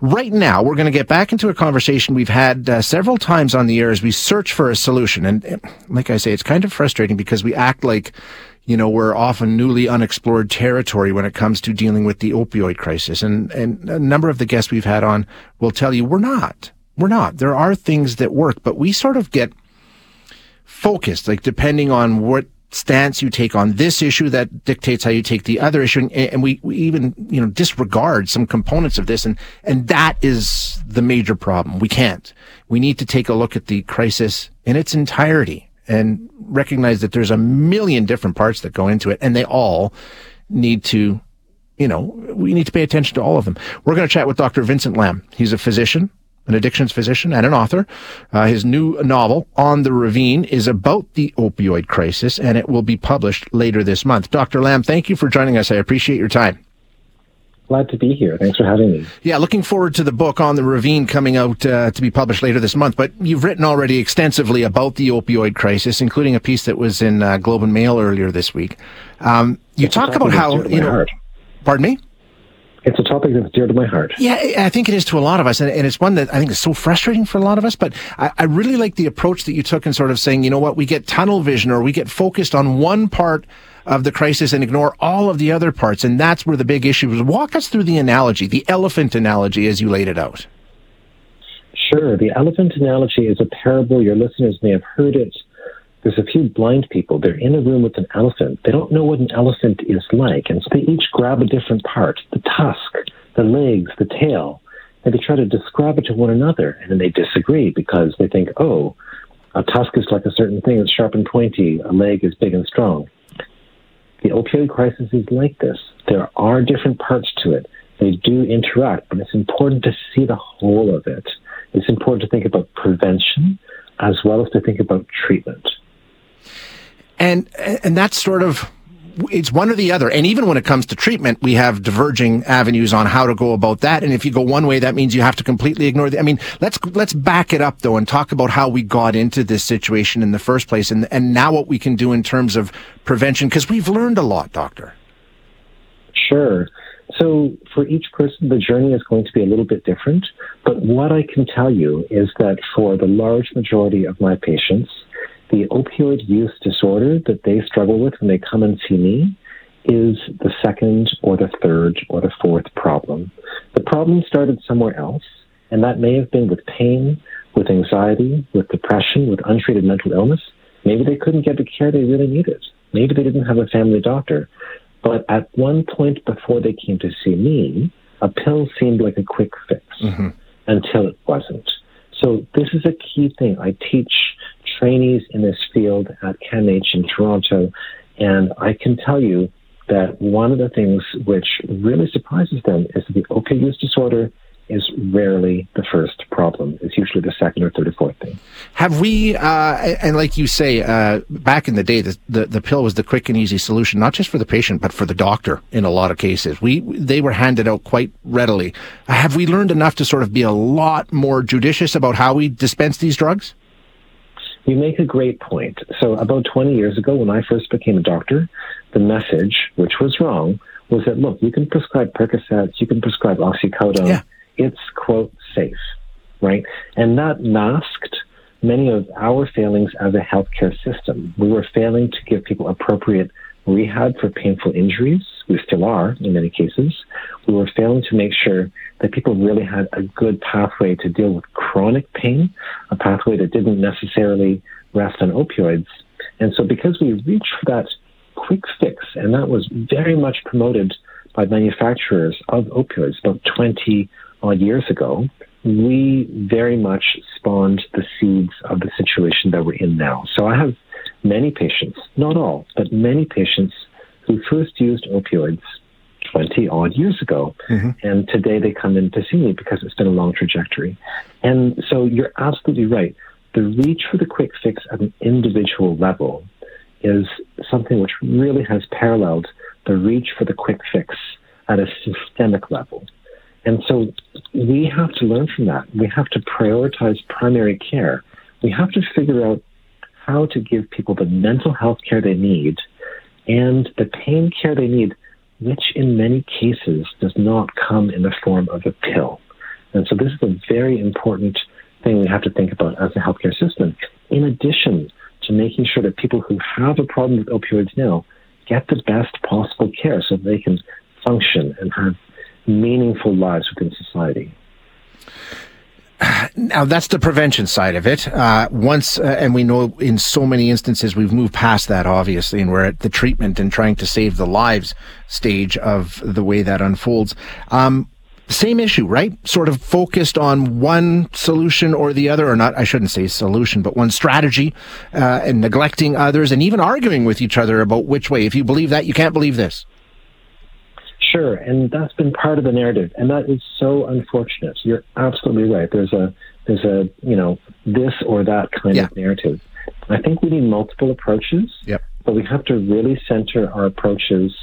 Right now, we're going to get back into a conversation we've had uh, several times on the air as we search for a solution. And uh, like I say, it's kind of frustrating because we act like you know, we're often newly unexplored territory when it comes to dealing with the opioid crisis. And, and a number of the guests we've had on will tell you we're not. We're not. There are things that work, but we sort of get focused, like depending on what stance you take on this issue that dictates how you take the other issue. And, and we, we even, you know, disregard some components of this. And, and that is the major problem. We can't. We need to take a look at the crisis in its entirety and recognize that there's a million different parts that go into it and they all need to, you know, we need to pay attention to all of them. We're going to chat with Dr. Vincent Lam. He's a physician an addictions physician and an author. Uh, his new novel, On the Ravine, is about the opioid crisis, and it will be published later this month. Dr. Lam, thank you for joining us. I appreciate your time. Glad to be here. Thanks for having me. Yeah, looking forward to the book on the ravine coming out uh, to be published later this month. But you've written already extensively about the opioid crisis, including a piece that was in uh, Globe and Mail earlier this week. Um, you talk about how you know. Pardon me it's a topic that's dear to my heart. Yeah, I think it is to a lot of us. And, it's one that I think is so frustrating for a lot of us. But I, I really like the approach that you took in sort of saying, you know what, we get tunnel vision or we get focused on one part of the crisis and ignore all of the other parts. And that's where the big issue is. Walk us through the analogy, the elephant analogy as you laid it out. Sure. The elephant analogy is a parable. Your listeners may have heard it there's a few blind people. They're in a room with an elephant. They don't know what an elephant is like. And so they each grab a different part the tusk, the legs, the tail, and they try to describe it to one another. And then they disagree because they think, oh, a tusk is like a certain thing, it's sharp and pointy, a leg is big and strong. The opioid crisis is like this. There are different parts to it. They do interact, but it's important to see the whole of it. It's important to think about prevention as well as to think about treatment and and that's sort of it's one or the other. And even when it comes to treatment, we have diverging avenues on how to go about that. And if you go one way, that means you have to completely ignore the, I mean, let's, let's back it up though and talk about how we got into this situation in the first place and, and now what we can do in terms of prevention. Cause we've learned a lot, doctor. Sure. So for each person, the journey is going to be a little bit different. But what I can tell you is that for the large majority of my patients, the opioid use disorder that they struggle with when they come and see me is the second or the third or the fourth problem. The problem started somewhere else, and that may have been with pain, with anxiety, with depression, with untreated mental illness. Maybe they couldn't get the care they really needed. Maybe they didn't have a family doctor. But at one point before they came to see me, a pill seemed like a quick fix mm-hmm. until it wasn't. So this is a key thing. I teach trainees in this field at CAMH in Toronto, and I can tell you that one of the things which really surprises them is that the opioid use disorder is rarely the first problem. It's usually the second or third or fourth thing. Have we, uh, and like you say, uh, back in the day, the, the, the, pill was the quick and easy solution, not just for the patient, but for the doctor in a lot of cases. We, they were handed out quite readily. Have we learned enough to sort of be a lot more judicious about how we dispense these drugs? You make a great point. So, about 20 years ago, when I first became a doctor, the message, which was wrong, was that look, you can prescribe Percocets, you can prescribe oxycodone. Yeah. It's, quote, safe, right? And that masked many of our failings as a healthcare system. We were failing to give people appropriate rehab for painful injuries. We still are in many cases. We were failing to make sure that people really had a good pathway to deal with chronic pain, a pathway that didn't necessarily rest on opioids. And so, because we reached for that quick fix, and that was very much promoted by manufacturers of opioids about 20 odd years ago, we very much spawned the seeds of the situation that we're in now. So, I have many patients, not all, but many patients who first used opioids 20 odd years ago. Mm-hmm. And today they come in to see me because it's been a long trajectory. And so you're absolutely right. The reach for the quick fix at an individual level is something which really has paralleled the reach for the quick fix at a systemic level. And so we have to learn from that. We have to prioritize primary care. We have to figure out how to give people the mental health care they need and the pain care they need, which in many cases does not come in the form of a pill. And so this is a very important thing we have to think about as a healthcare system. In addition to making sure that people who have a problem with opioids now get the best possible care so they can function and have meaningful lives within society. Now that's the prevention side of it. Uh, once, uh, and we know in so many instances we've moved past that, obviously, and we're at the treatment and trying to save the lives stage of the way that unfolds. Um, same issue, right? Sort of focused on one solution or the other, or not, I shouldn't say solution, but one strategy, uh, and neglecting others and even arguing with each other about which way. If you believe that, you can't believe this. Sure, and that's been part of the narrative, and that is so unfortunate. You're absolutely right. There's a there's a you know this or that kind yeah. of narrative. I think we need multiple approaches, yep. but we have to really center our approaches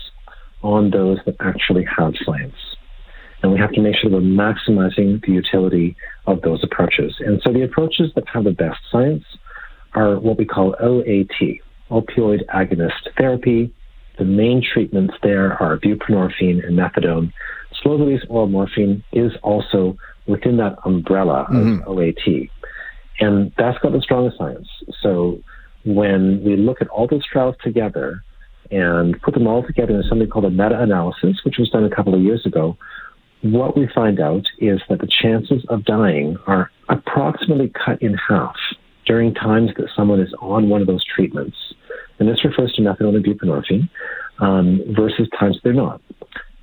on those that actually have science, and we have to make sure we're maximizing the utility of those approaches. And so the approaches that have the best science are what we call OAT, opioid agonist therapy the main treatments there are buprenorphine and methadone. Slow release oral morphine is also within that umbrella mm-hmm. of OAT. And that's got the strongest science. So when we look at all those trials together and put them all together in something called a meta analysis, which was done a couple of years ago, what we find out is that the chances of dying are approximately cut in half during times that someone is on one of those treatments and this refers to methadone and buprenorphine, um, versus times they're not.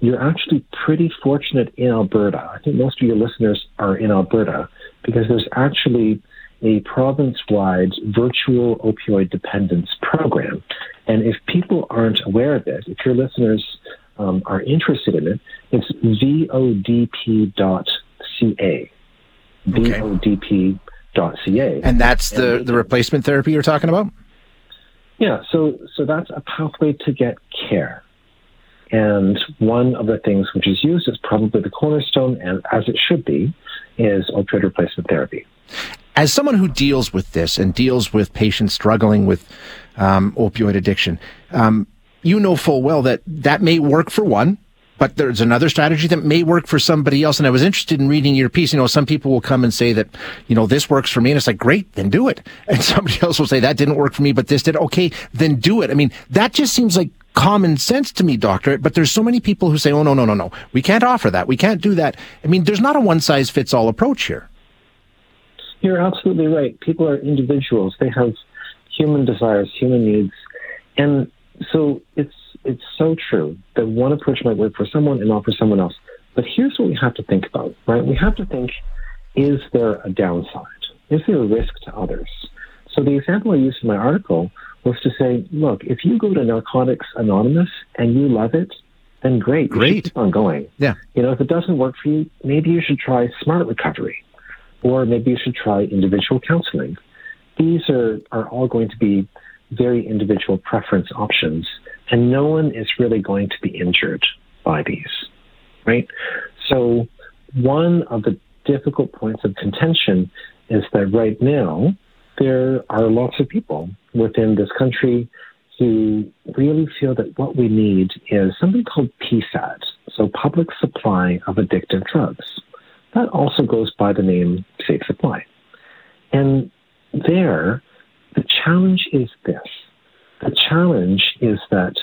You're actually pretty fortunate in Alberta. I think most of your listeners are in Alberta because there's actually a province wide virtual opioid dependence program. And if people aren't aware of it, if your listeners um, are interested in it, it's vodp.ca. Okay. vodp.ca. And that's the, the replacement therapy you're talking about? Yeah, so so that's a pathway to get care. And one of the things which is used is probably the cornerstone, and as it should be, is opioid replacement therapy. As someone who deals with this and deals with patients struggling with um, opioid addiction, um, you know full well that that may work for one, but there's another strategy that may work for somebody else. And I was interested in reading your piece. You know, some people will come and say that, you know, this works for me. And it's like, great, then do it. And somebody else will say that didn't work for me, but this did. Okay, then do it. I mean, that just seems like common sense to me, doctor. But there's so many people who say, oh, no, no, no, no. We can't offer that. We can't do that. I mean, there's not a one size fits all approach here. You're absolutely right. People are individuals. They have human desires, human needs. And so it's it's so true that one approach might work for someone and not for someone else. But here's what we have to think about, right? We have to think, is there a downside? Is there a risk to others? So the example I used in my article was to say, look, if you go to Narcotics Anonymous and you love it, then great. Great. keep on going. Yeah. You know, if it doesn't work for you, maybe you should try smart recovery or maybe you should try individual counseling. These are, are all going to be very individual preference options and no one is really going to be injured by these, right? So, one of the difficult points of contention is that right now there are lots of people within this country who really feel that what we need is something called PSAD, so Public Supply of Addictive Drugs. That also goes by the name Safe Supply. And there, the challenge is this the challenge is that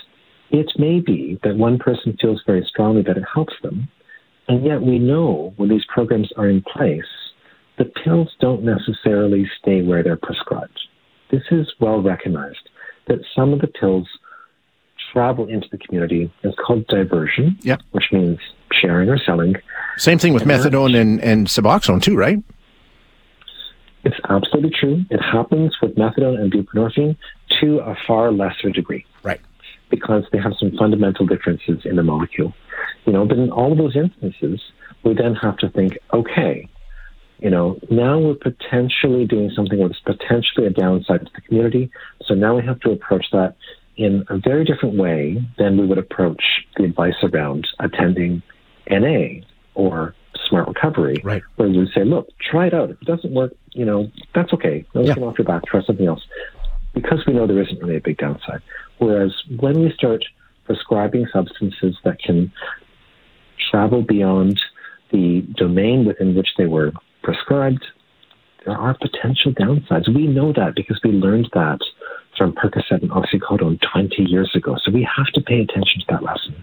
it may be that one person feels very strongly that it helps them, and yet we know when these programs are in place, the pills don't necessarily stay where they're prescribed. This is well recognized that some of the pills travel into the community. It's called diversion, yep. which means sharing or selling. Same thing with and methadone and, and Suboxone, too, right? It's absolutely true. It happens with methadone and buprenorphine to a far lesser degree. Right. because they have some fundamental differences in the molecule. You know, but in all of those instances, we then have to think, okay, you know, now we're potentially doing something that's potentially a downside to the community. So now we have to approach that in a very different way than we would approach the advice around attending NA or smart recovery. Right. Where we say, look, try it out. If it doesn't work, you know, that's okay. No yeah. off your back, try something else. Because we know there isn't really a big downside. Whereas when we start prescribing substances that can travel beyond the domain within which they were prescribed, there are potential downsides. We know that because we learned that from Percocet and oxycodone 20 years ago. So we have to pay attention to that lesson.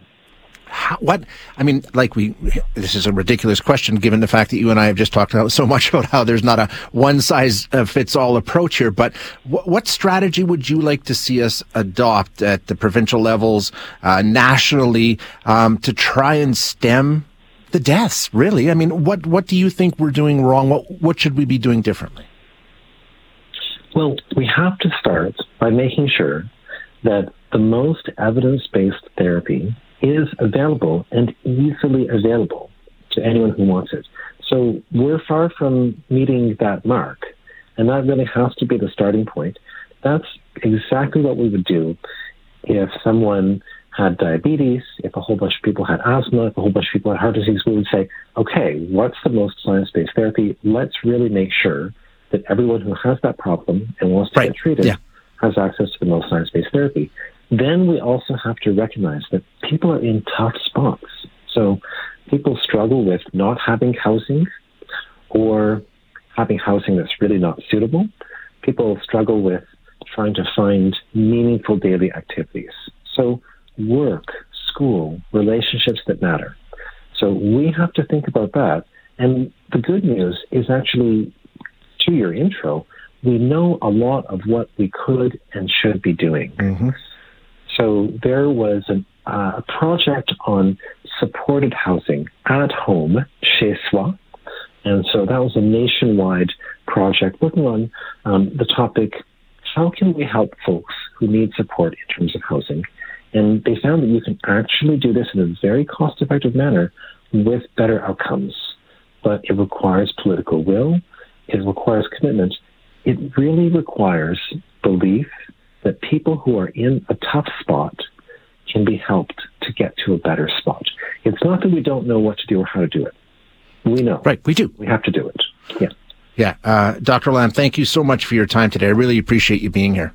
How, what I mean, like we, this is a ridiculous question given the fact that you and I have just talked about so much about how there's not a one size uh, fits all approach here. But wh- what strategy would you like to see us adopt at the provincial levels, uh, nationally, um, to try and stem the deaths, really. I mean, what what do you think we're doing wrong? What what should we be doing differently? Well, we have to start by making sure that the most evidence-based therapy is available and easily available to anyone who wants it. So we're far from meeting that mark, and that really has to be the starting point. That's exactly what we would do if someone had diabetes, if a whole bunch of people had asthma, if a whole bunch of people had heart disease, we would say, okay, what's the most science based therapy? Let's really make sure that everyone who has that problem and wants to right. get treated yeah. has access to the most science based therapy. Then we also have to recognize that people are in tough spots. So people struggle with not having housing or having housing that's really not suitable. People struggle with trying to find meaningful daily activities. So work, school, relationships that matter. So we have to think about that. And the good news is actually, to your intro, we know a lot of what we could and should be doing. Mm-hmm. So there was an, uh, a project on supported housing at home, chez soi. And so that was a nationwide project looking on um, the topic how can we help folks who need support in terms of housing? And they found that you can actually do this in a very cost effective manner with better outcomes. But it requires political will, it requires commitment, it really requires belief that people who are in a tough spot can be helped to get to a better spot. It's not that we don't know what to do or how to do it. We know. Right, we do. We have to do it. Yeah. Yeah. Uh, Dr. Lam, thank you so much for your time today. I really appreciate you being here.